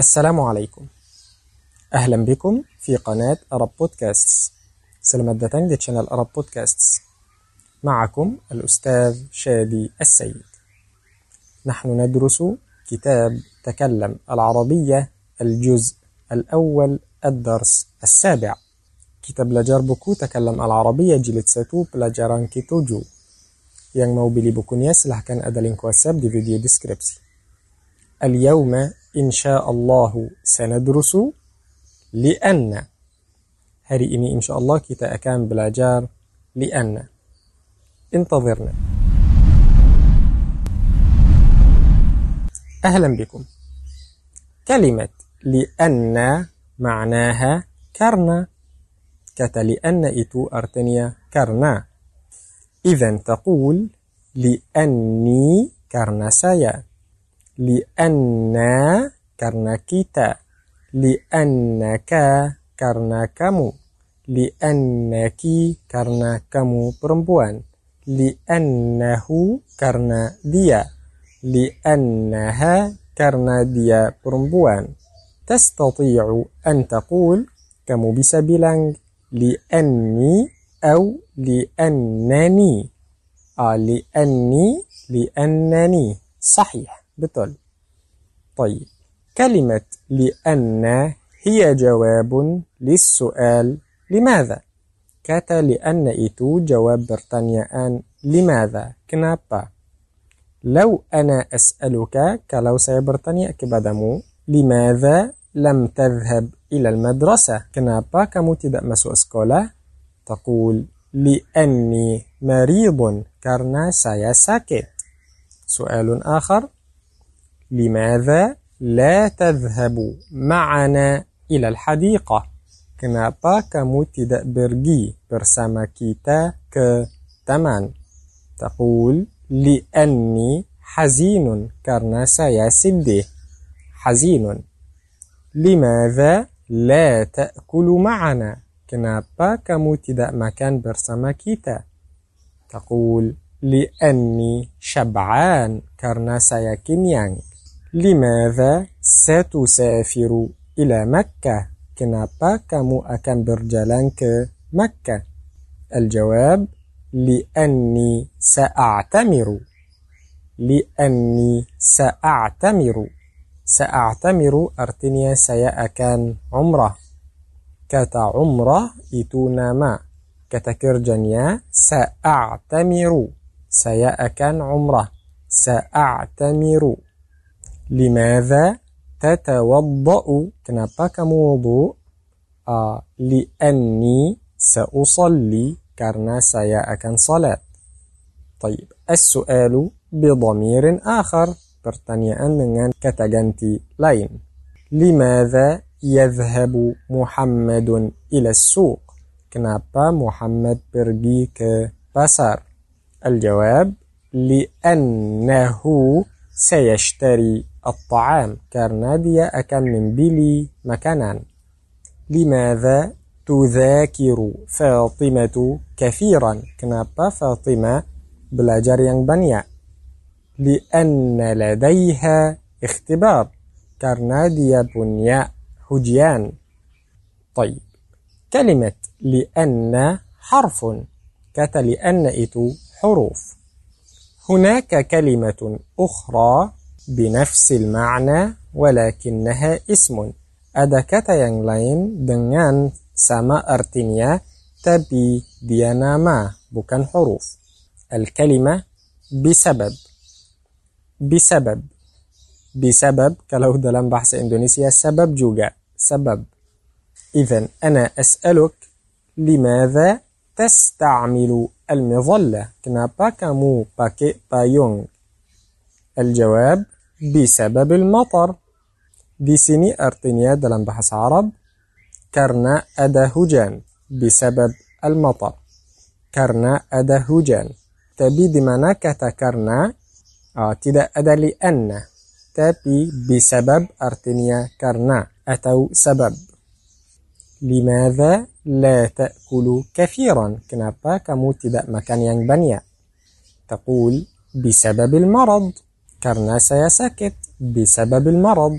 السلام عليكم. أهلا بكم في قناة Arab Podcasts. selamat datang di channel Arab Podcasts. معكم الأستاذ شادي السيد. نحن ندرس كتاب تكلم العربية الجزء الأول الدرس السابع. kita belajar buku تكلم العربية jilid satu pelajaran ke bagi yang mau beli bukunya silahkan ada link دي فيديو ديسكريبسي اليوم إن شاء الله سندرس لأن. hari ini insya Allah kita akan belajar لأن. انتظرنا. أهلا بكم. كلمة لأن معناها كرنا kata لأن itu artinya karena إذا تقول لأني karena saya li'anna karena kita. Li'annaka karena kamu. Li'annaki karena kamu perempuan. Li'annahu karena dia. Li'annaha karena dia perempuan. Tastati'u an taqul kamu bisa bilang لأني أو لأنني. آه، لأني لأنني. صحيح betul طيب. كلمة لأن هي جواب للسؤال لماذا؟ kata لأن itu جواب pertanyaan لماذا؟ kenapa. لو أنا أسألك kalau saya bertanya kepadamu لماذا لم تذهب إلى المدرسة؟ كنابا كمو تبأ مسو أسكولا تقول لأني مريض كرنا سايا ساكت. سؤال آخر. لماذا لا تذهب معنا إلى الحديقة؟ Kenapa kamu tidak pergi bersama kita ke taman? تقول لأني حزين كرنا سيا حزين لماذا لا تأكل معنا؟ Kenapa kamu tidak makan bersama kita? تقول لأني شبعان كرنا سيا لماذا ستسافر إلى مكة؟ كنابا كامو أكام برجالانك مكة؟ الجواب لأني سأعتمر. لأني سأعتمر. سأعتمر أرتنيا سيا أكان عمرة. كتا عمرة إتونا ما. كتا كرجانيا سأعتمر. سيا أكان عمرة. سأعتمر. لماذا تتوضأ kenapa kamu wudu uh, لأني سأصلي karena saya akan salat طيب السؤال بضمير آخر pertanyaan dengan kata ganti lain لماذا يذهب محمد إلى السوق kenapa Muhammad pergi ke pasar الجواب لأنه سيشتري الطعام كارناديا أكم من بيلي مكانا لماذا تذاكر فاطمة كثيرا؟ كنابا فاطمة بلاجر بنيا لأن لديها اختبار. كارناديا بنيا هجيان طيب كلمة لأن حرف. كت لأن إتو حروف. هناك كلمة أخرى بنفس المعنى ولكنها اسم ada kata yang lain dengan sama artinya tapi dia nama bukan huruf الكلمة بسبب بسبب بسبب kalau dalam bahasa Indonesia sebab juga sebab إذا أنا أسألك لماذا تستعمل المظلة kenapa kamu pakai payung Al-jawab bisababil matar. Di sini artinya dalam bahasa Arab karena ada hujan bisabab al-matar. Karena ada hujan. Tapi di mana kata karena uh, tidak ada li anna. Tapi bisabab artinya karena atau sabab. Limadha la ta'kulu kathiran? Kenapa kamu tidak makan yang banyak? Taqul bisababil marad. كارناسيا ساكت بسبب المرض.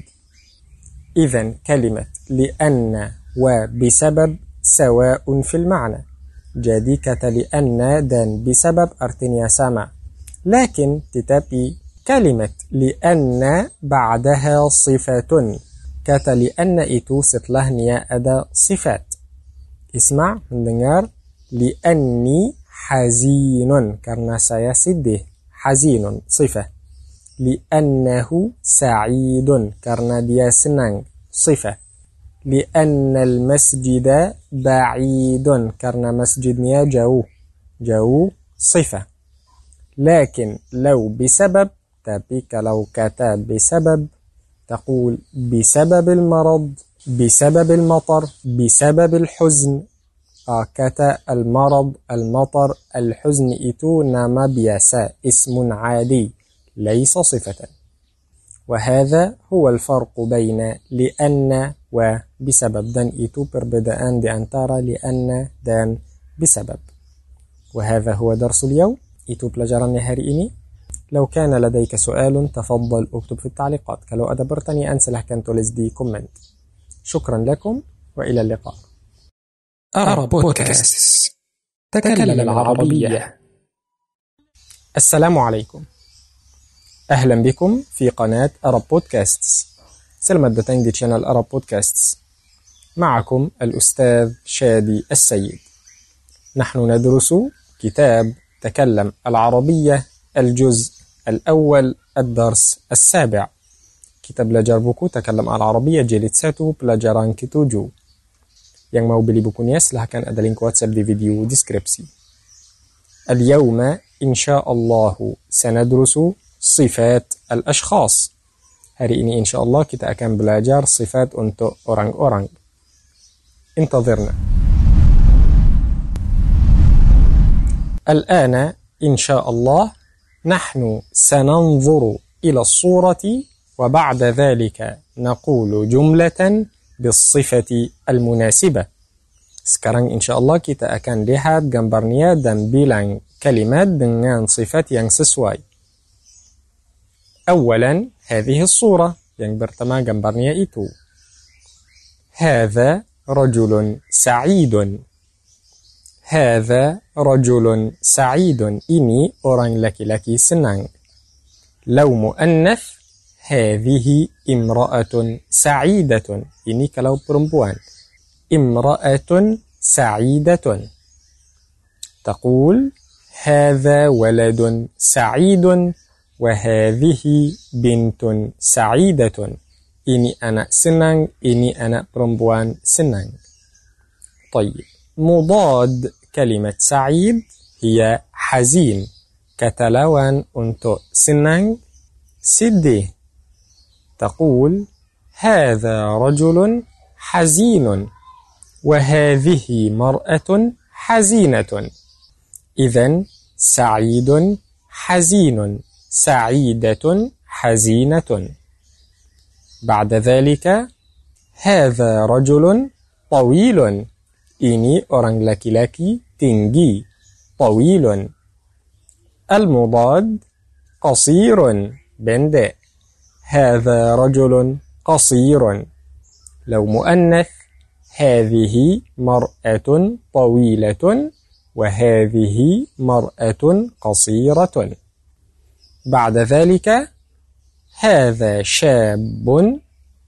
إذا كلمة لأن وبسبب سواء في المعنى. جاديكة لأن دان بسبب أرتنيا سما لكن تتابي كلمة لأن بعدها صفة. كات لأن إتو ستلهنيا أدا صفات. اسمع مندنجر لأني حزين. كارناسيا سيسده حزين. صفة. Li'annahu sa'idun karena dia senang. Sifat لأن المسجد بعيد. كرنا مسجدنا جو جو صفة لكن لو بسبب تبيك لو كتب بسبب تقول بسبب المرض بسبب المطر بسبب الحزن كتا المرض المطر الحزن إتو نما بيسا اسم عادي ليس صفة. وهذا هو الفرق بين لأن وبسبب dan itu perbedaan di antara لأن dan بسبب. وهذا هو درس اليوم. itu pelajarannya hari ini لو كان لديك سؤال تفضل اكتب في التعليقات. ada pertanyaan silahkan tulis di comment شكرا لكم. وإلى اللقاء. أرى بودكاست. تكلم العربية. السلام عليكم. أهلا بكم في قناة أرب بودكاستس سلمى دي شانل أرب بودكاستس معكم الأستاذ شادي السيد. نحن ندرس كتاب تكلم العربية الجزء الأول الدرس السابع. كتاب buku تكلم العربية jilid satu pelajaran ketujuh yang mau beli bukunya silahkan ada link WhatsApp di video deskripsi اليوم إن شاء الله سندرس صفات الأشخاص. hari ini إن شاء الله kita akan belajar صفات untuk orang-orang انتظرنا الآن إن شاء الله نحن سننظر إلى الصورة وبعد ذلك نقول جملة بالصفة المناسبة Sekarang إن شاء الله akan lihat gambarnya dan bilang kalimat dengan sifat yang sesuai. أولا هذه الصورة. yang pertama gambarnya itu هذا رجل سعيد. هذا رجل سعيد. ini orang laki-laki senang لو مؤنث هذه امرأة سعيدة. ini kalau perempuan امرأة سعيدة. تقول هذا ولد سعيد. وهذه بنت سعيدة. ini anak senang ini anak perempuan senang طيب مضاد كلمة سعيد هي حزين. كتلوان untuk senang sedih تقول هذا رجل حزين. وهذه مرأة حزينة. إذا سعيد حزين. سعيدة حزينة. بعد ذلك هذا رجل طويل. ini orang laki-laki tinggi طويل. المضاد قصير. بندق هذا رجل قصير. لو مؤنث هذه مرأة طويلة وهذه مرأة قصيرة. بعد ذلك هذا شاب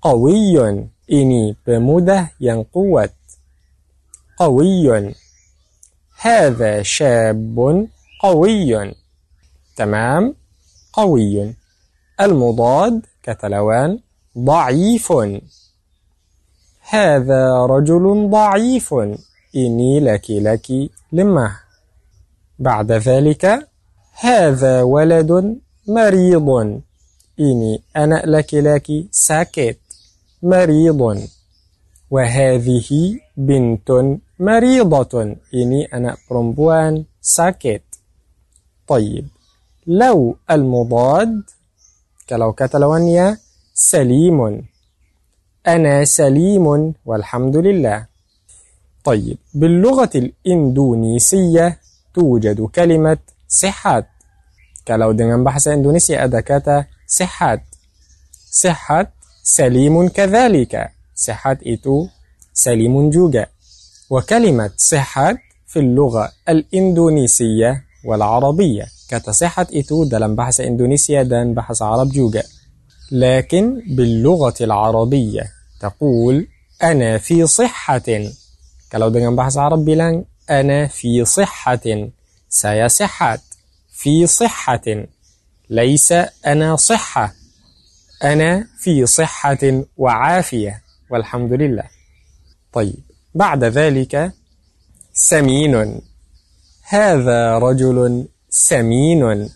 قوي. pemuda yang kuat قوي. هذا شاب قوي. تمام؟ قوي. المضاد كتلوان ضعيف. هذا رجل ضعيف. إني لك لك لمه. بعد ذلك هذا ولد مريض. إني أنا لك لك ساكت. مريض. وهذه بنت مريضة. إني أنا برمبوان ساكت. طيب لو المضاد كلو كتلوانيا سليم. أنا سليم والحمد لله. طيب باللغة الإندونيسية توجد كلمة صحات. Kalau dengan bahasa Indonesia ada kata sehat. Sehat سليم كذلك صحة itu سليم juga وكلمة صحة في اللغة الإندونيسية والعربية kata صحة itu dalam bahasa Indonesia dan bahasa Arab juga لكن باللغة العربية تقول أنا في صحة kalau dengan bahasa Arab bilang أنا في صحة saya sehat في صحة. ليس أنا صحة. أنا في صحة وعافية. والحمد لله. طيب بعد ذلك سمين. هذا رجل سمين.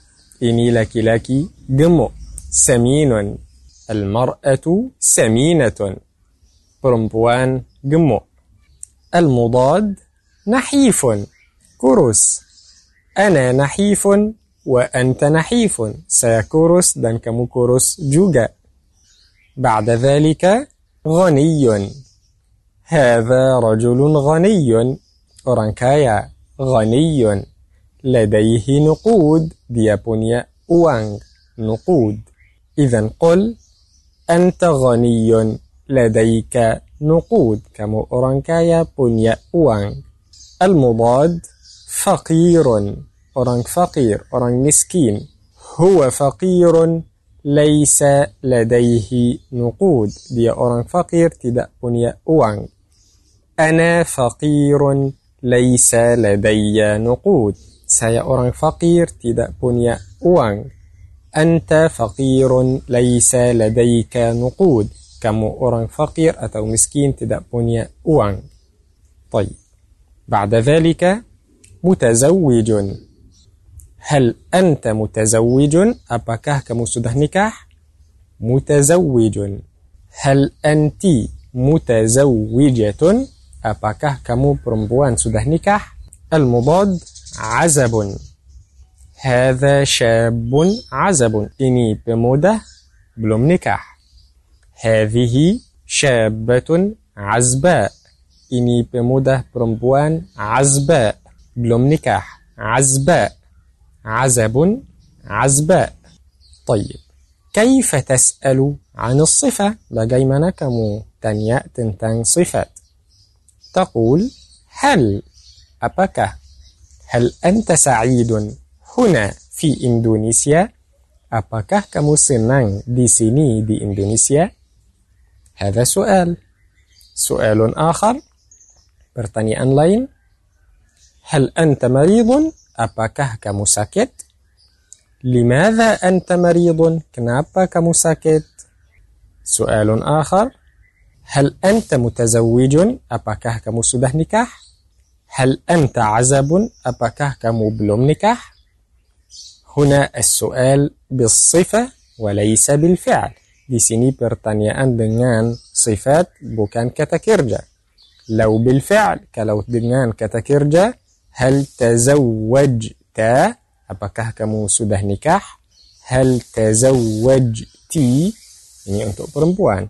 إني لك لك gemuk سمين. المرأة سمينة. perempuan gemuk المضاد نحيف. كروس أنا نحيف وأنت نحيف. dan kamu kurus juga بعد ذلك غني. هذا رجل غني. kaya غني. لديه نقود. punya uang نقود. إذا قل أنت غني. لديك نقود. orang kaya punya uang المضاد فقير. أوران فقير أوران مسكين هو فقير ليس لديه نقود. دي أوران فقير تدا بنيا أوان أنا فقير ليس لدي نقود. سي أوران فقير تدا بنيا أوان أنت فقير ليس لديك نقود. كم أوران فقير أتو مسكين تدا بنيا أوان طيب. بعد ذلك متزوج. هل أنت متزوج؟ أباكاه كمو سده نكاح؟ متزوج هل أنت متزوجة؟ أباكاه كمو برمبوان سده نكاح؟ المضاد عزب هذا شاب عزب إني بمودة بلوم نكاح هذه شابة عزباء إني بمودة برمبوان عزباء بلوم نكاح عزباء عزب عزباء طيب كيف تسأل عن الصفة؟ بجيمنا كمو تنيا تنتان صفات. تقول هل أبك هل أنت سعيد هنا في إندونيسيا؟ أبك كمو سنان دي سيني دي إندونيسيا؟ هذا سؤال. سؤال آخر. برتني أن لين هل أنت مريض؟ Apakah kamu sakit? لماذا أنت مريض؟ Kenapa kamu sakit? سؤال آخر هل أنت متزوج؟ Apakah kamu sudah nikah? هل أنت عزب؟ Apakah kamu belum nikah? هنا السؤال بالصفة وليس بالفعل. Di sini pertanyaan dengan sifat bukan kata kerja. لو بالفعل kalau dengan kata kerja هل تزوجت؟ Apakah kamu sudah nikah? هل تزوجتي ini untuk perempuan.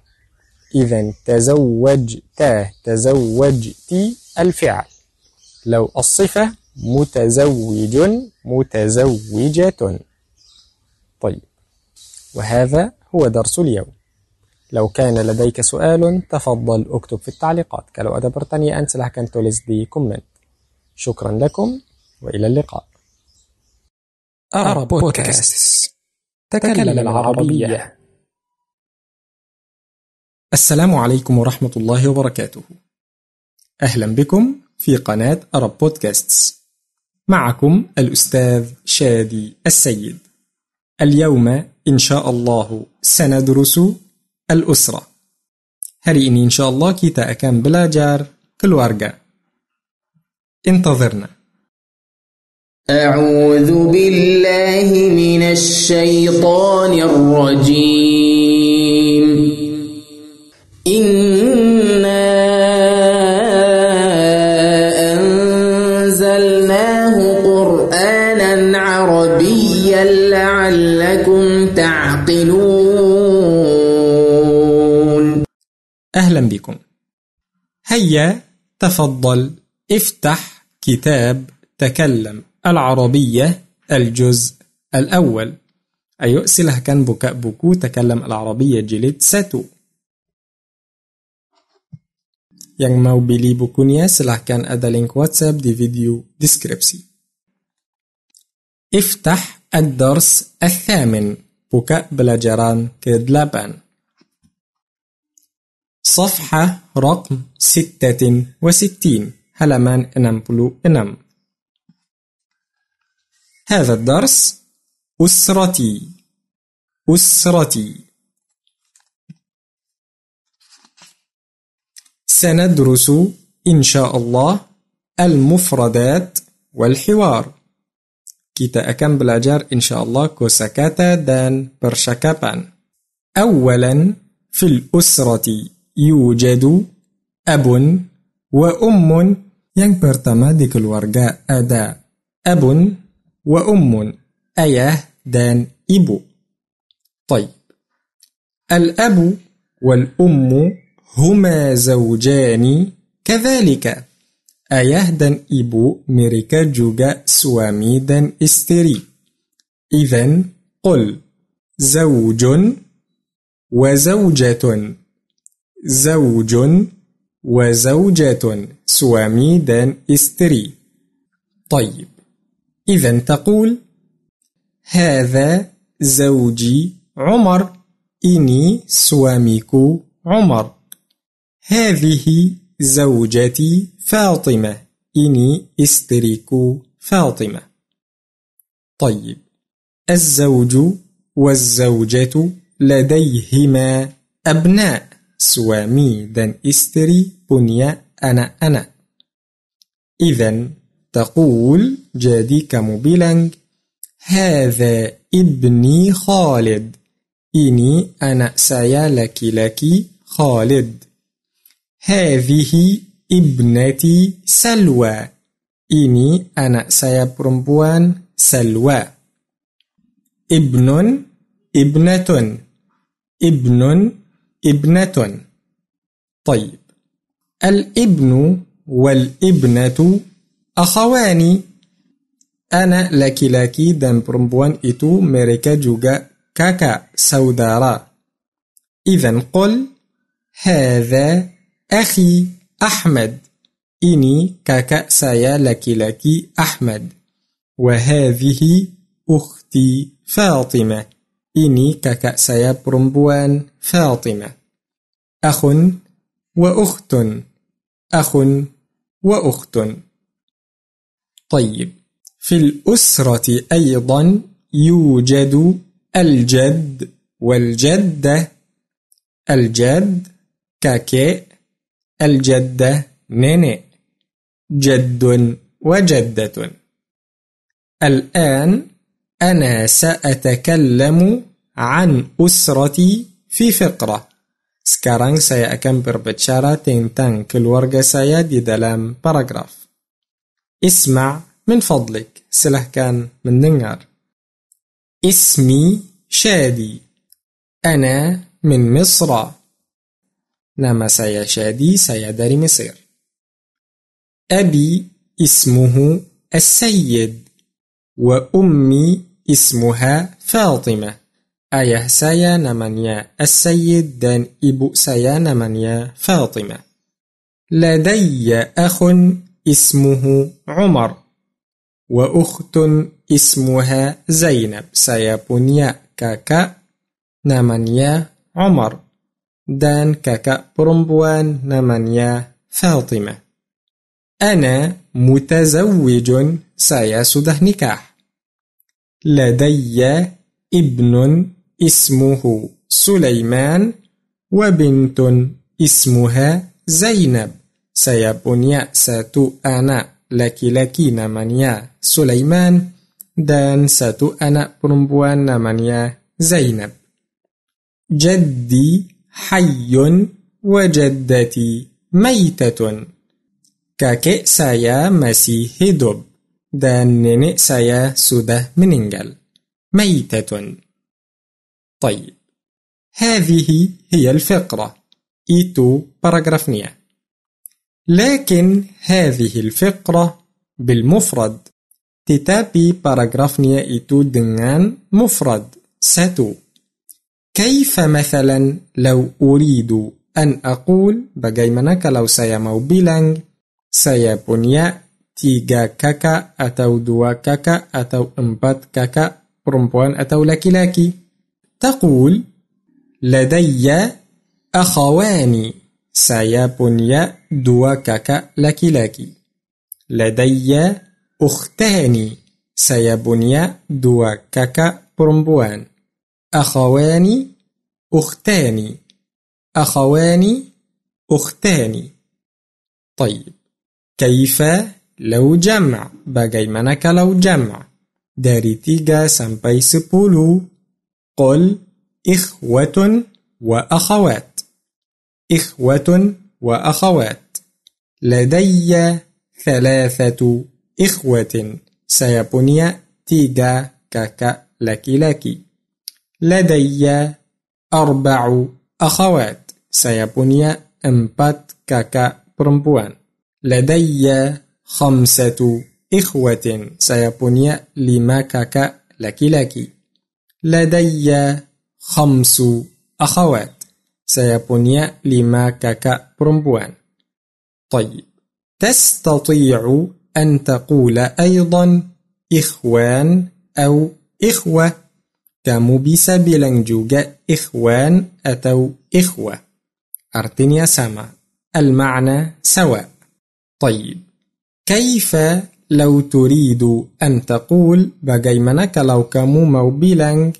إذا تزوجت تزوجتي الفعل. لو الصفة متزوج متزوجة. طيب. وهذا هو درس اليوم. لو كان لديك سؤال تفضل اكتب في التعليقات. Ada pertanyaan silahkan tulis di komen شكرا لكم وإلى اللقاء. أرى بودكاست. تكلم العربية. السلام عليكم ورحمة الله وبركاته. أهلا بكم في قناة أرب بودكاستس معكم الأستاذ شادي السيد. اليوم إن شاء الله سندرس الأسرة. هل إني إن شاء الله كيتا بلاجار كل ورقة انتظرنا. أعوذ بالله من الشيطان الرجيم. إنا أنزلناه قرآنا عربيا لعلكم تعقلون. أهلا بكم. هيا تفضل افتح كتاب تكلم العربية الجزء الأول Ayo silahkan buka buku Takalam Al-Arabiyah jilid 1 yang mau beli bukunya silahkan ada link WhatsApp di video deskripsi. افتح الدرس الثامن buka belajaran ke-8 صفحة رقم ستة وستين halaman 66 هذا الدرس أسرتي. أسرتي. سندرس إن شاء الله المفردات والحوار. Kita akan belajar insyaallah kosakata dan percakapan. أولا في الأسرة يوجد أب وأم yang pertama di keluarga ada abun wa ummun ayah dan ibu. طيب الأب والأم هما زوجان كذلك Ayah dan ibu mereka juga suami dan istri. إذن قل زوج وزوجة زوج وزوجة سوامي دان إستري. طيب إذا تقول هذا زوجي عمر ini suamiku عمر. هذه زوجتي فاطمة ini istriku فاطمة. طيب الزوج والزوجة لديهما أبناء. dan istri punya anak-anak إذا تقول jadi kamu bilang هذا ابني خالد إني أنا سايا لك لك خالد هذه ابنتي سلوى ini anak saya perempuan Salwa. ابن ابنة ابن ابنة. طيب. الابن والابنة أخوان. أنا laki-laki dan perempuan itu mereka juga kakak saudara إذا قل هذا أخي أحمد. إني كاكا سايا لكي لكي أحمد. وهذه أختي فاطمة إني كاكا سايا برمبوان فاطمة أخ وأخت أخ وأخت طيب في الأسرة أيضا يوجد الجد والجدة الجد كاكي الجدة نيني جد وجدة الآن أنا سأتكلم عن أسرتي في فقرة Sekarang saya akan berbicara tentang keluarga saya di dalam paragraf. Isma' min fadlik. Silahkan mendengar. Ismi Shadi. Ana min Misra. Nama saya Shadi, saya dari Mesir. Ismuhu As-Sayyid wa ummi اسمها فاطمة. أية سايا نمانيا. السيد دان إبو سايا نمانيا فاطمة. لدي أخ اسمه عمر. وأخت اسمها زينب. سايا بنيا كاكا نمانيا عمر. دان كاكا برمبوان نمانيا فاطمة. أنا متزوج saya sudah nikah لدي ابن اسمه سليمان وبنت اسمها زينب. saya punya satu anak. laki-laki namanya سليمان. dan satu anak. perempuan namanya زينب. jadi حي وجدتي ميتة. ككئ سايا مسيح دب dan nenek saya sudah meninggal. ميتة طيب هذه هي الفقرة باراغرافنيا لكن هذه الفقرة بالمفرد tetapi paragrafnya itu dengan mufrad satu كيف مثلا لو أريد an aqul bagaimana kalau saya mau bilang saya punya tiga kakak atau dua kakak atau empat kakak perempuan atau laki-laki. تقول لدي أخوان saya punya dua kakak laki-laki. لدي أختان saya punya dua kakak perempuan. أخوان أختان أخوان أختان طيب كيف لو جمع بجاي منك لو جمع. داري تيجا سمباي 10 قل إخوة وأخوات. إخوة وأخوات. لدي ثلاثة إخوة. سيبني تيجا كاكا لكي لكي. لدي أربع أخوات. سيبني أمبات كاكا برمبوان. لدي خمسة إخوة سيبني لماكاكا لكي لكي. لدي خمس أخوات سيبني لماكاكا برمبوان. طيب تستطيع أن تقول أيضا إخوان أو إخوة؟ كم بسبلنجوجا إخوان أتو إخوة. أرتنيا سما المعنى سواء. طيب كيف لو تريد أن تقول bagaimana kalau kamu mau bilang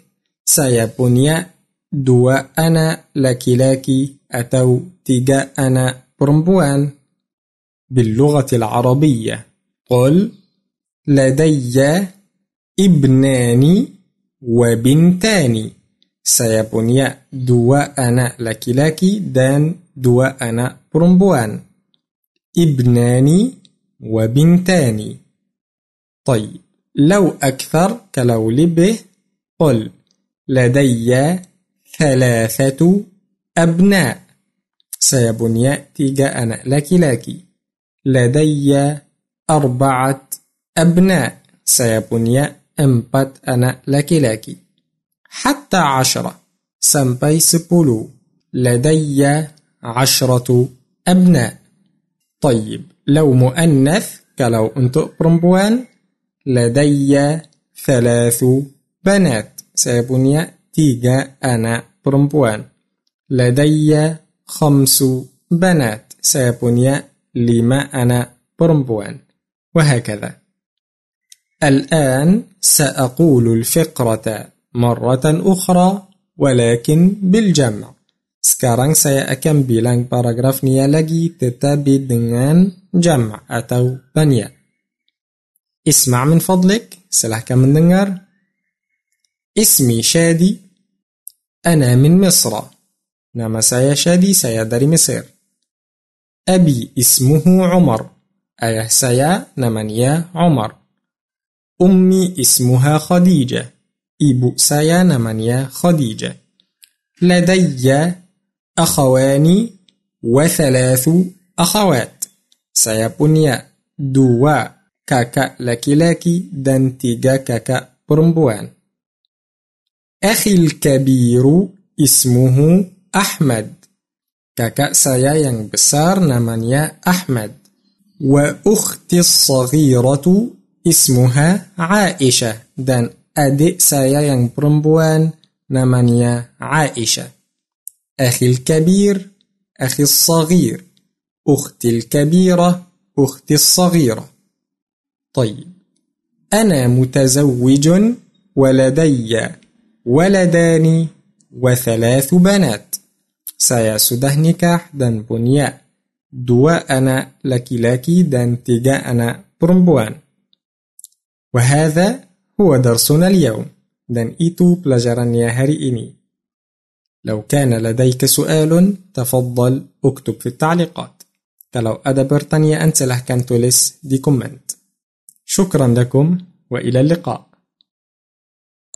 saya punya dua anak laki-laki atau tiga anak perempuan باللغة العربية. قل لدي ابنان وبنتان saya punya dua anak laki-laki dan dua anak perempuan ابناني وبنتان طيب لو أكثر كلو لبه قل لدي ثلاثة أبناء. سيبني تيجا أنا لكي لكي لدي أربعة أبناء. سيبني أمبت أنا. لكي لكي حتى عشرة. سمبي سبولو لدي عشرة أبناء. طيب لو مؤنث kalau untuk perempuan لدي ثلاث بنات. saya punya tiga anak perempuan. لدي خمس بنات. saya punya lima anak perempuan. وهكذا. الآن سأقول الفقرة مرة أخرى ولكن بالجمع. Sekarang saya akan bilang paragrafnya lagi tetapi dengan jam' atau banyak. اسمع من فضلك silahkan mendengar اسمي شادي أنا من مصر nama saya Shadi saya dari Mesir أبي اسمه عمر ayah saya namanya Umar أمي اسمها خديجة ibu saya namanya Khadijah لدي akhawani wa thalathu akhawat. Saya punya dua kakak laki-laki dan tiga kakak perempuan. Akhil kabiru ismuhu Ahmad. Kakak saya yang besar namanya Ahmad. Wa ukhti saghiratu ismuha Aisyah. Dan adik saya yang perempuan namanya Aisyah. أخي الكبير أخي الصغير أختي الكبيرة أختي الصغيرة طيب أنا متزوج ولدي ولدان وثلاث بنات Saya sudah nikah dan punya dua anak laki-laki dan tiga. وهذا هو درسنا اليوم dan itu pelajarannya hari ini. لو كان لديك سؤال تفضل اكتب في التعليقات. kalau ada pertanyaan silahkan tulis di koment شكرا لكم وإلى اللقاء.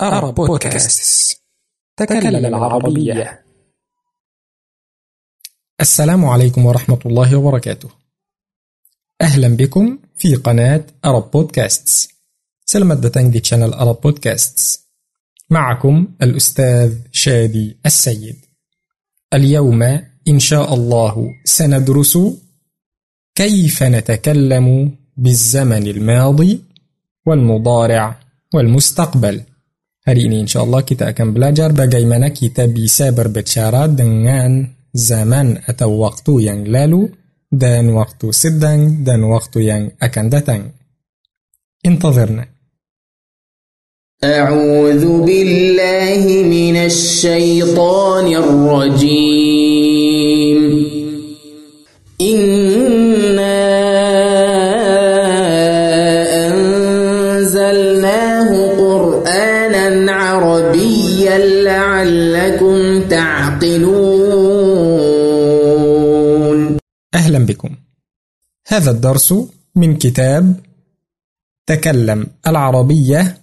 أرى بودكاست. تكلم العربية. السلام عليكم ورحمة الله وبركاته. أهلا بكم في قناة أرب بودكاستس datang di channel أرب بودكاستس معكم الأستاذ شادي السيد. اليوم إن شاء الله سندرس كيف نتكلم بالزمن الماضي والمضارع والمستقبل. هاري إن شاء الله كتا أكن بلاجر بجايمنا كتاب سابر بتشارة دنان زمن أتو وقت ين لالو دان وقت سدن دان وقت ين أكن انتظرنا. أعوذ بالله من الشيطان الرجيم إنا أنزلناه قرآنا عربيا لعلكم تعقلون أهلا بكم. هذا الدرس من كتاب تكلم العربية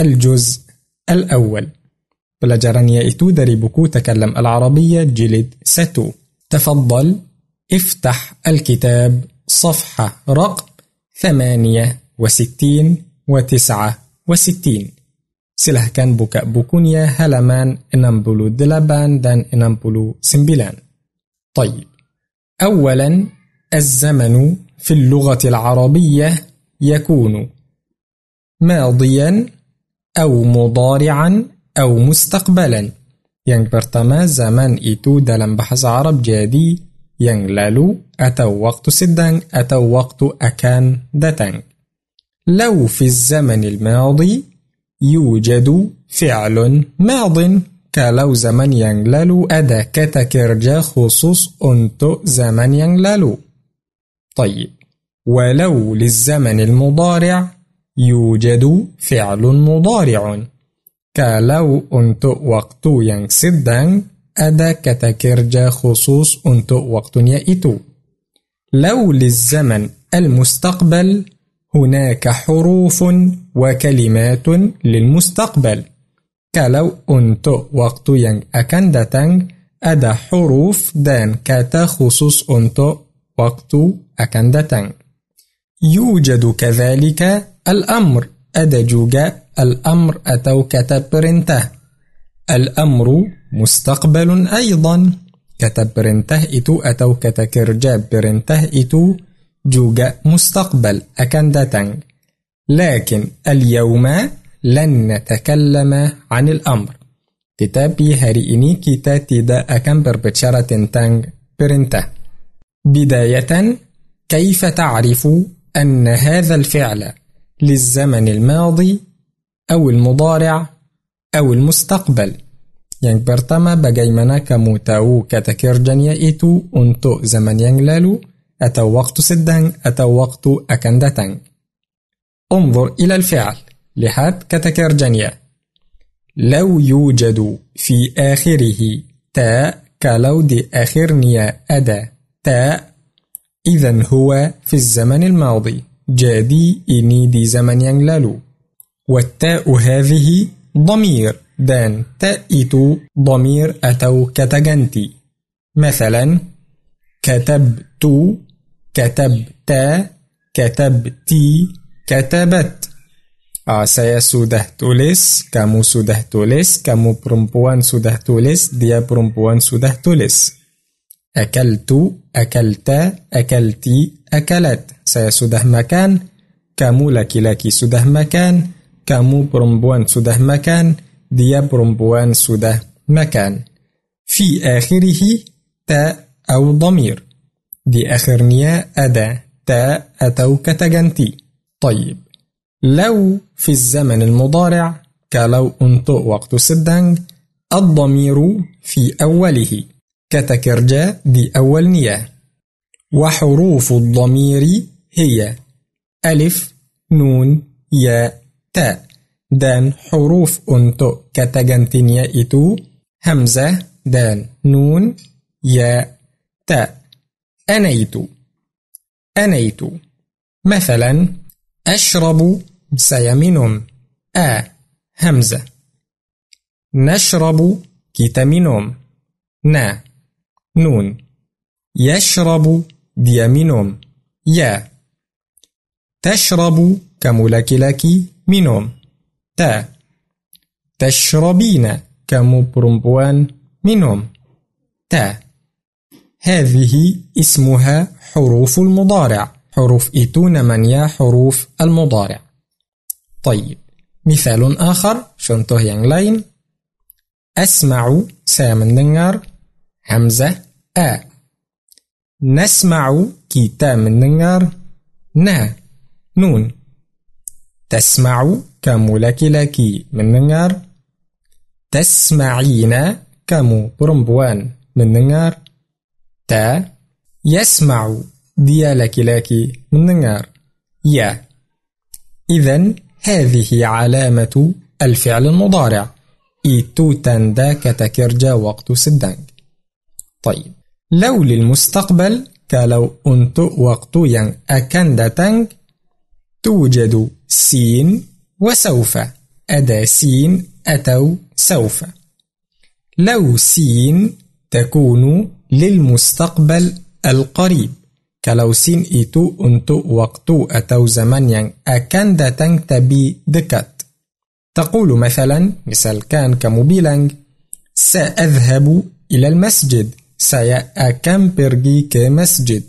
الجزء الأول. yaitu dari buku تكلم العربية جلد ستو تفضل. افتح الكتاب. صفحة رقم ثمانية وستين وتسعة وستين. Silahkan buka bukunya halaman 68 dan 69. طيب. أولا الزمن في اللغة العربية يكون ماضيا أو مضارعا أو مستقبلا. ينج برتما زمان إتو دلم بحث عرب جادي. ينج لالو أتو وقت سدن أتو وقت أكان دتن لو في الزمن الماضي يوجد فعل ماض. كلو زمن ينجلل أدا كتكرجا خصوص أنتو زمن ينجلل طيب ولو للزمن المضارع يوجد فعل مضارع. كالو أنت وقت ينكسد أدا كتكرجة خصوص أنت وقت يأتو لو للزمن المستقبل هناك حروف وكلمات للمستقبل. كالو أنت وقت ينك أكندة أدا حروف دان كتا خصوص أنت waktu akan datang يوجد كذلك الأمر. ada juga الأمر untuk perintah الأمر مستقبل أيضا. kata perintah itu untuk kata kerja perintah itu juga مستقبل akan datang. لكن اليوم لن نتكلم عن الأمر. tetapi hari ini kita tidak akan berbicara tentang برنته. بداية كيف تعرف أن هذا الفعل للزمن الماضي أو المضارع أو المستقبل. يعني برتما بجيمنا كموتاو كتكير جنيا إتو أنتو زمن ينجلالو أتو وقت سدن أتو وقت أكندتن انظر إلى الفعل لحد كتكير جنيا لو يوجد في آخره تاء كلو دي آخر نيا أدا تا إذا هو في الزمن الماضي. جادي إني دي زمن ينجلالو والتاء هذه ضمير. دان تأيت ضمير أتو كتجنتي مثلا كتبت كتبت كتبتي كتبت. Ah, saya sudah tulis, kamu sudah tulis, kamu perempuan sudah tulis, dia perempuan sudah tulis. أكلت أكلتي أكلت. saya sudah makan kamu laki-laki sudah makan kamu perempuan sudah makan dia perempuan sudah makan في آخره تاء أو ضمير di akhirnya ada تاء atau kata ganti طيب لو في الزمن المضارع kalau untuk waktu sedang الضمير في أوله kata kerja di awalnya. وحروف الضمير هي ألف نون يا تاء. dan حروف untuk kata gantinya itu همزة dan نون يا تاء. أنيت أنيت مثلا أشرب saya minum آ همزة. نشرب kita minum. نا. نون. يشرب dia minum يا. تشرب kamu laki-laki minum تا. تشربين kamu perempuan minum تا. هذه اسمها حروف المضارع. حروف itu namanya حروف المضارع. طيب. مثال آخر. contoh yang lain أسمع saya mendengar همزة أ نسمع كتا مننجر ن نون تسمع كمولاكي لكي مننجر تسمعين كمو برمبوان مننجر تا يسمع ديا لكي لكي مننجر يا إذن هذه علامة الفعل المضارع إتو تندا كتكرجا وقت سدنك طيب. لو للمستقبل kalau untuk waktu yang akan datang توجد سين وسوف. أداة سين أتو سوف. لو سين تكون للمستقبل القريب. kalau sin itu untuk waktu atau zaman yang akan datang tapi dekat تقول مثلا مثال كان كمبيلانج سأذهب إلى المسجد. سيأكم برجي كمسجد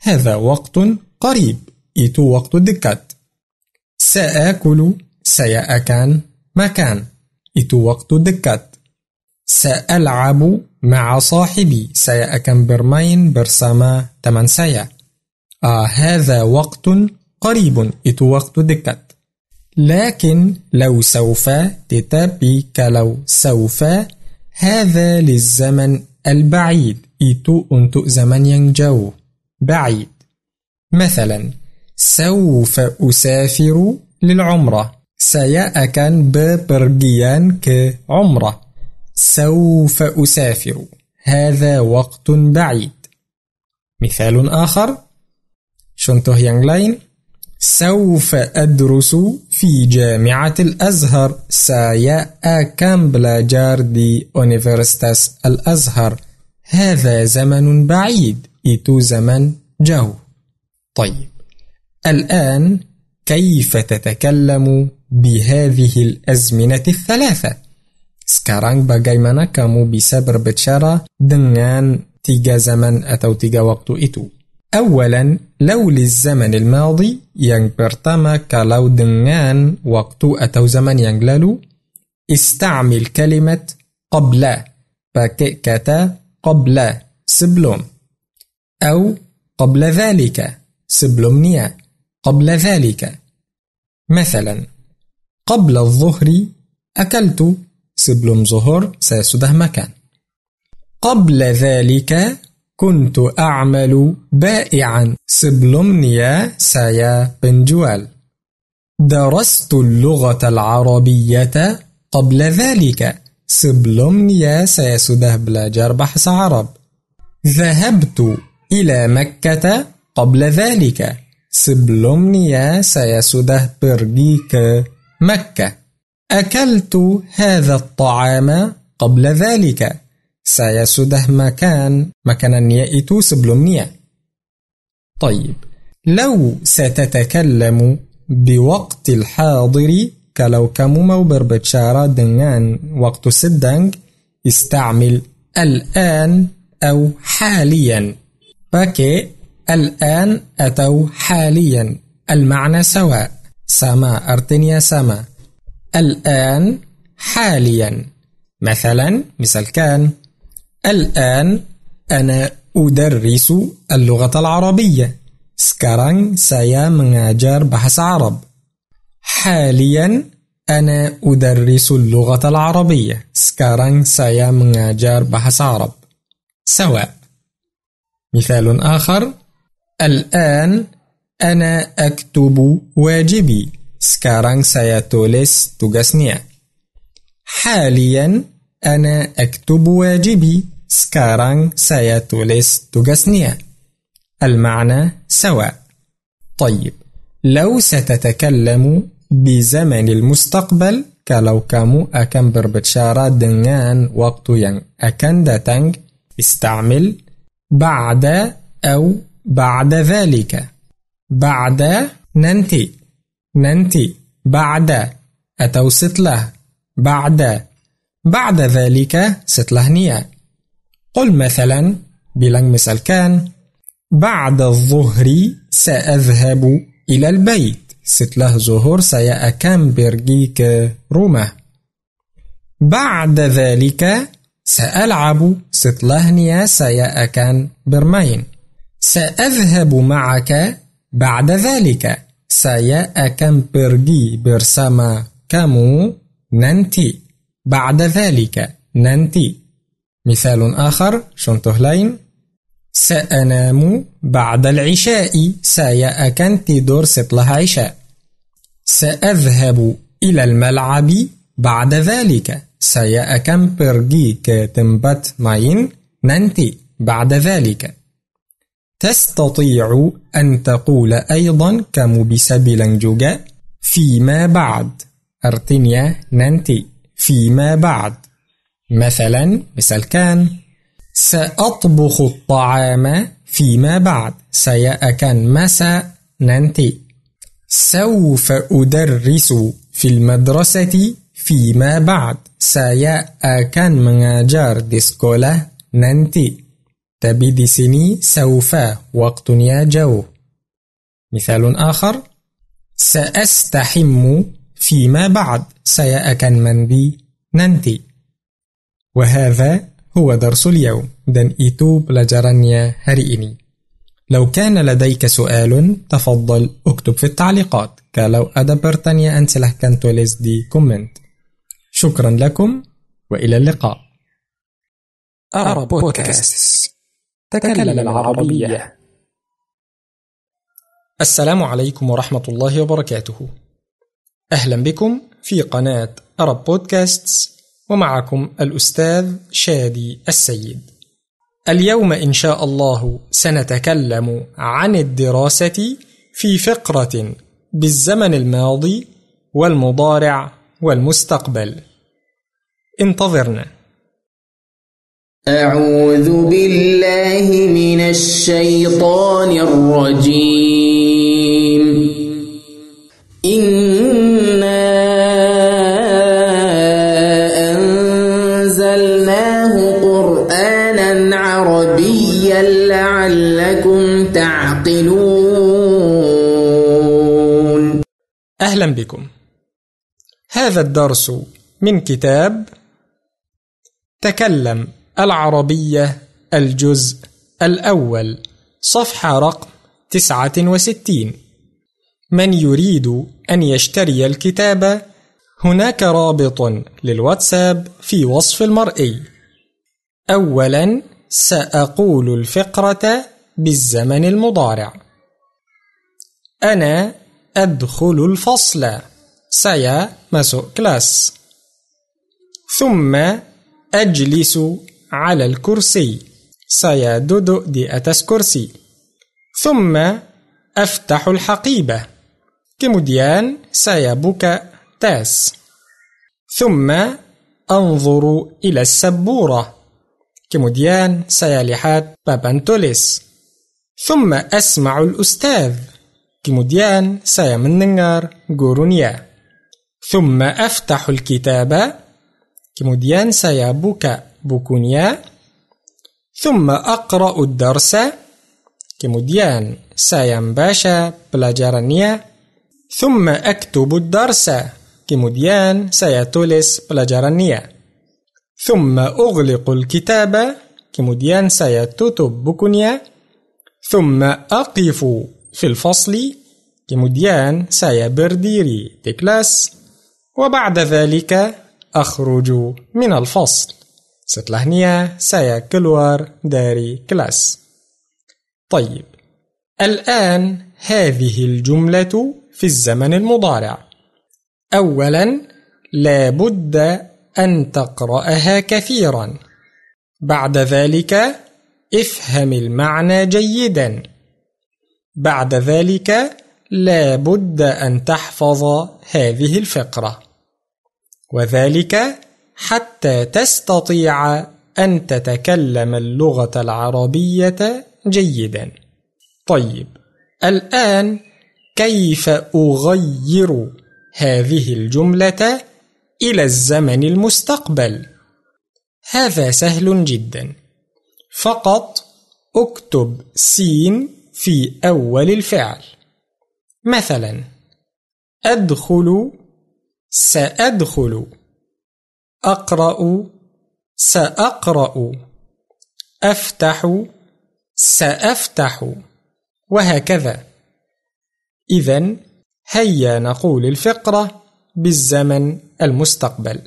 هذا وقت قريب. إتو وقت دكات. سأكل سيأكان makan. itu waktu dekat. سألعب مع صاحبي. saya akan bermain bersama teman saya. آه هذا وقت قريب. itu waktu dekat. لكن لو سوف tetapi kalau سوف هذا للزمن البعيد untuk zaman yang jauh بعيد. مثلا سوف أسافر للعمرة. saya akan bepergian ke عمرة سوف أسافر. هذا وقت بعيد. مثال آخر. contoh yang lain سوف أدرس في جامعة الأزهر saya akan belajar di universitas الأزهر هذا زمن بعيد itu zaman جو طيب الآن كيف تتكلم بهذه الأزمنة الثلاثة؟ Sekarang bagaimana kamu bisa berbicara dengan tiga zaman atau tiga waktu itu? أولا لو للزمن الماضي يعني برتما كلاو دنان وقت أتو زمن ينجللو استعمل كلمة قبل فككتا قبل سبلوم. أو قبل ذلك سبلومنيا قبل ذلك. مثلا قبل الظهر أكلت سبلوم ظهر ساسده مكان. قبل ذلك كنت أعمل بائعا. سبلومنيا سايا بنجوال درست اللغة العربية قبل ذلك. سبلومنيا سايا سده بلا جربح عرب. ذهبت إلى مكة قبل ذلك. سبلومنيا سايا سده برجيك مكة. أكلت هذا الطعام قبل ذلك. Saya sudah makan makanannya itu sebelumnya. طيب لو ستتكلم بوقت الحاضر kalau kamu mau berbicara dengan waktu sedang استعمل الآن أو حاليا pakai الآن atau حاليا المعنى سواء sama artinya sama الآن حاليا مثلا مثال كان الآن أنا أدرس اللغة العربية. Sekarang saya mengajar bahasa Arab. حاليا أنا أدرس اللغة العربية. Sekarang saya mengajar bahasa Arab. سواء. مثال آخر الآن أنا أكتب واجبي. Sekarang saya tulis tugasnya. حاليا أنا أكتب واجبي. سكاران سايا توليس توغاسنيا المعنى سواء. طيب لو ستتكلم بزمن المستقبل كلو كامو أكن بربتشارة دنان وقت ين. أكن داتنج استعمل بعد أو بعد ذلك. بعد ننتي. ننتي. بعد. أتو ستله. بعد. بعد ذلك ستلهنيه قل مثلا بلنج مثال كان بعد الظهر سأذهب إلى البيت. ستله ظهور سيا أكام برجيك روما بعد ذلك سألعب. ستله نيا سيا أكان برمين. سأذهب معك بعد ذلك. سيا أكام برجي برسما كامو ننتي. بعد ذلك ننتي. مثال آخر شنطه لين. سأنام بعد العشاء سيأكن تدور سطلة عشاء سأذهب إلى الملعب بعد ذلك سيأكن برغي كتنبت ماين ننتي بعد ذلك. تستطيع أن تقول أيضا كم بسبيل جوجا فيما بعد. أرتنيا ننتي فيما بعد. مثلا مثال كان. سأطبخ الطعام فيما بعد. سيأكن مسا ننتي. سوف أدرس في المدرسة فيما بعد. سيأكن مناجر ديسكولا ننتي. تبدي سني سوف. وقت يا جو. مثال آخر. سأستحم فيما بعد. سيأكن مندي ننتي. وهذا هو درس اليوم. Dan itu pelajarannya hari ini. لو كان لديك سؤال تفضل اكتب في التعليقات. Kalau ada pertanyaan silahkan tulis di komen شكرا لكم وإلى اللقاء. أرى بودكاست تكلم العربية. السلام عليكم ورحمة الله وبركاته. أهلا بكم في قناة أرب بودكاستس ومعكم الأستاذ شادي السيد. اليوم إن شاء الله سنتكلم عن الدراسة في فقرة بالزمن الماضي والمضارع والمستقبل. انتظرنا. أعوذ بالله من الشيطان الرجيم. أهلا بكم. هذا الدرس من كتاب تكلم العربية الجزء الأول صفحة رقم 69 من يريد أن يشتري الكتاب هناك رابط للواتساب في وصف المرئي. أولا سأقول الفقرة بالزمن المضارع. أنا أدخل الفصل. saya masuk kelas. ثم أجلس على الكرسي. saya duduk di atas kursi. ثم أفتح الحقيبة. kemudian saya buka tas. ثم أنظر إلى السبورة. kemudian saya lihat papan tulis ثم أسمع الأستاذ. Kemudian saya mendengar gurunya ثم أفتح الكتاب kemudian saya buka bukunya ثم أقرأ الدرس kemudian saya membaca pelajarannya ثم أكتب الدرس kemudian saya tulis pelajarannya ثم أغلق الكتاب kemudian saya tutup bukunya ثم أقف في الفصل kemudian saya berdiri di وبعد ذلك أخرج من الفصل. saya keluar dari kelas طيب الآن هذه الجملة في الزمن المضارع. أولا لا بد أن تقرأها كثيرا. بعد ذلك افهم المعنى جيدا. بعد ذلك لا بد أن تحفظ هذه الفقرة. وذلك حتى تستطيع أن تتكلم اللغة العربية جيدا. طيب الآن كيف أغير هذه الجملة إلى الزمن المستقبل؟ هذا سهل جدا. فقط اكتب سين في أول الفعل. مثلا أدخل سأدخل. أقرأ سأقرأ. أفتح سأفتح. وهكذا. إذا هيا نقول الفقرة بالزمن المستقبل.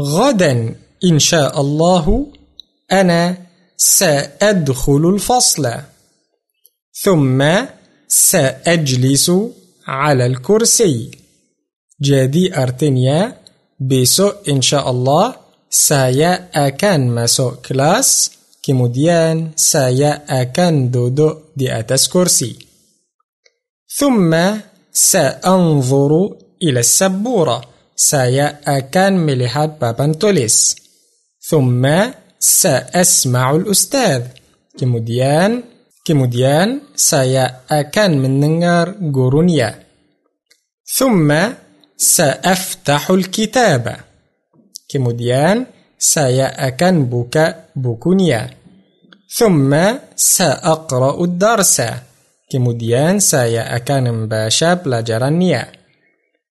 غدا إن شاء الله أنا سأدخل الفصل. ثم سأجلس على الكرسي. جادي أرتنيا بسوء إن شاء الله saya akan masuk kelas kemudian saya akan duduk di atas kursi ثم سأنظر إلى السبورة. saya akan melihat melihat papan tulis ثم سأسمع الأستاذ. kemudian Kemudian saya akan mendengar gurunya. Thumma sa'aftahul kitaba. Kemudian saya akan buka bukunya. Thumma sa'aqra'ud darsa. Kemudian saya akan membaca pelajarannya.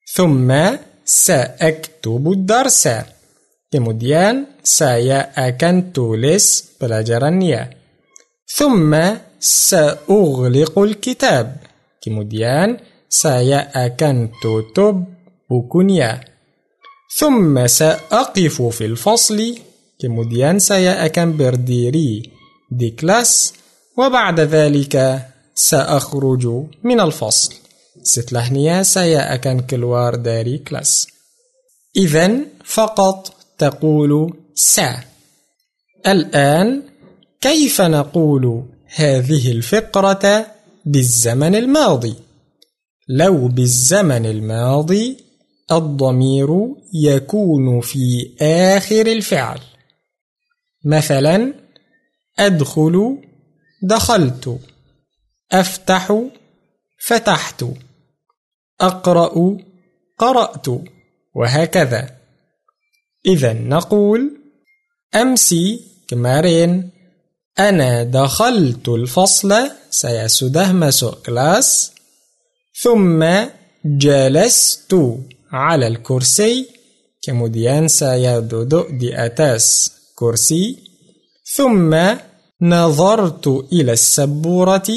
Thumma sa'aktubu darsa. Kemudian saya akan tulis pelajarannya. Thumma سأغلق الكتاب. kemudian saya akan tutup bukunya ثم سأقف في الفصل. kemudian saya akan berdiri di kelas وبعد ذلك سأخرج من الفصل. setelahnya saya akan keluar dari kelas إذا فقط تقول س الآن كيف نقول هذه الفقرة بالزمن الماضي. لو بالزمن الماضي الضمير يكون في آخر الفعل. مثلا أدخل دخلت أفتح فتحت أقرأ قرأت وهكذا. إذا نقول أمسي kemarin. أنا دخلت الفصل saya sudah masuk kelas. ثم جلست على الكرسي. kemudian saya duduk di atas kursi. ثم نظرت إلى السبورة.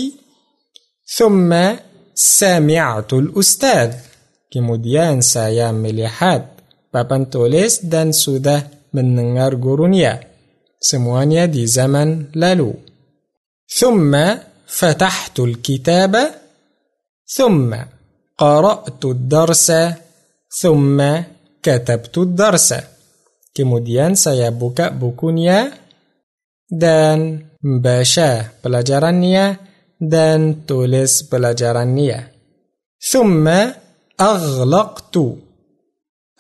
ثم سمعت الأستاذ. كمديان سيامليحات بابانتوليس دان سوده من نغار جورونيا سموانيا دي زمن لالو. ثم فتحت الكتاب ثم قرأت الدرس ثم كتبت الدرس. كموديان سيبوك بكونيا دان باشا بلاجرانيا دان توليس بلاجرانيا ثم أغلقت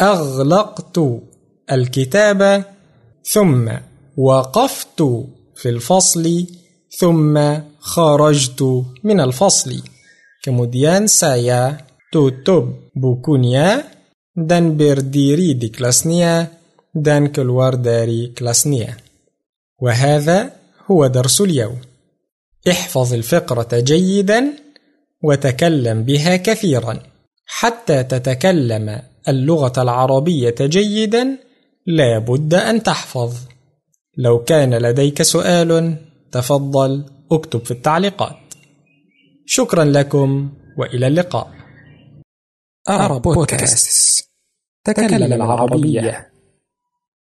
أغلقت الكتاب ثم وقفت في الفصل ثم خرجت من الفصل Kemudian saya tutup bukunya dan berdiri di kelasnya dan keluar dari kelasnya. وهذا هو درس اليوم. احفظ الفقرة جيدا وتكلم بها كثيرا حتى تتكلم اللغة العربية جيدا لا بد أن تحفظ. لو كان لديك سؤال تفضل اكتب في التعليقات. شكرا لكم وإلى اللقاء. أرب بودكاست. تكلم العربية.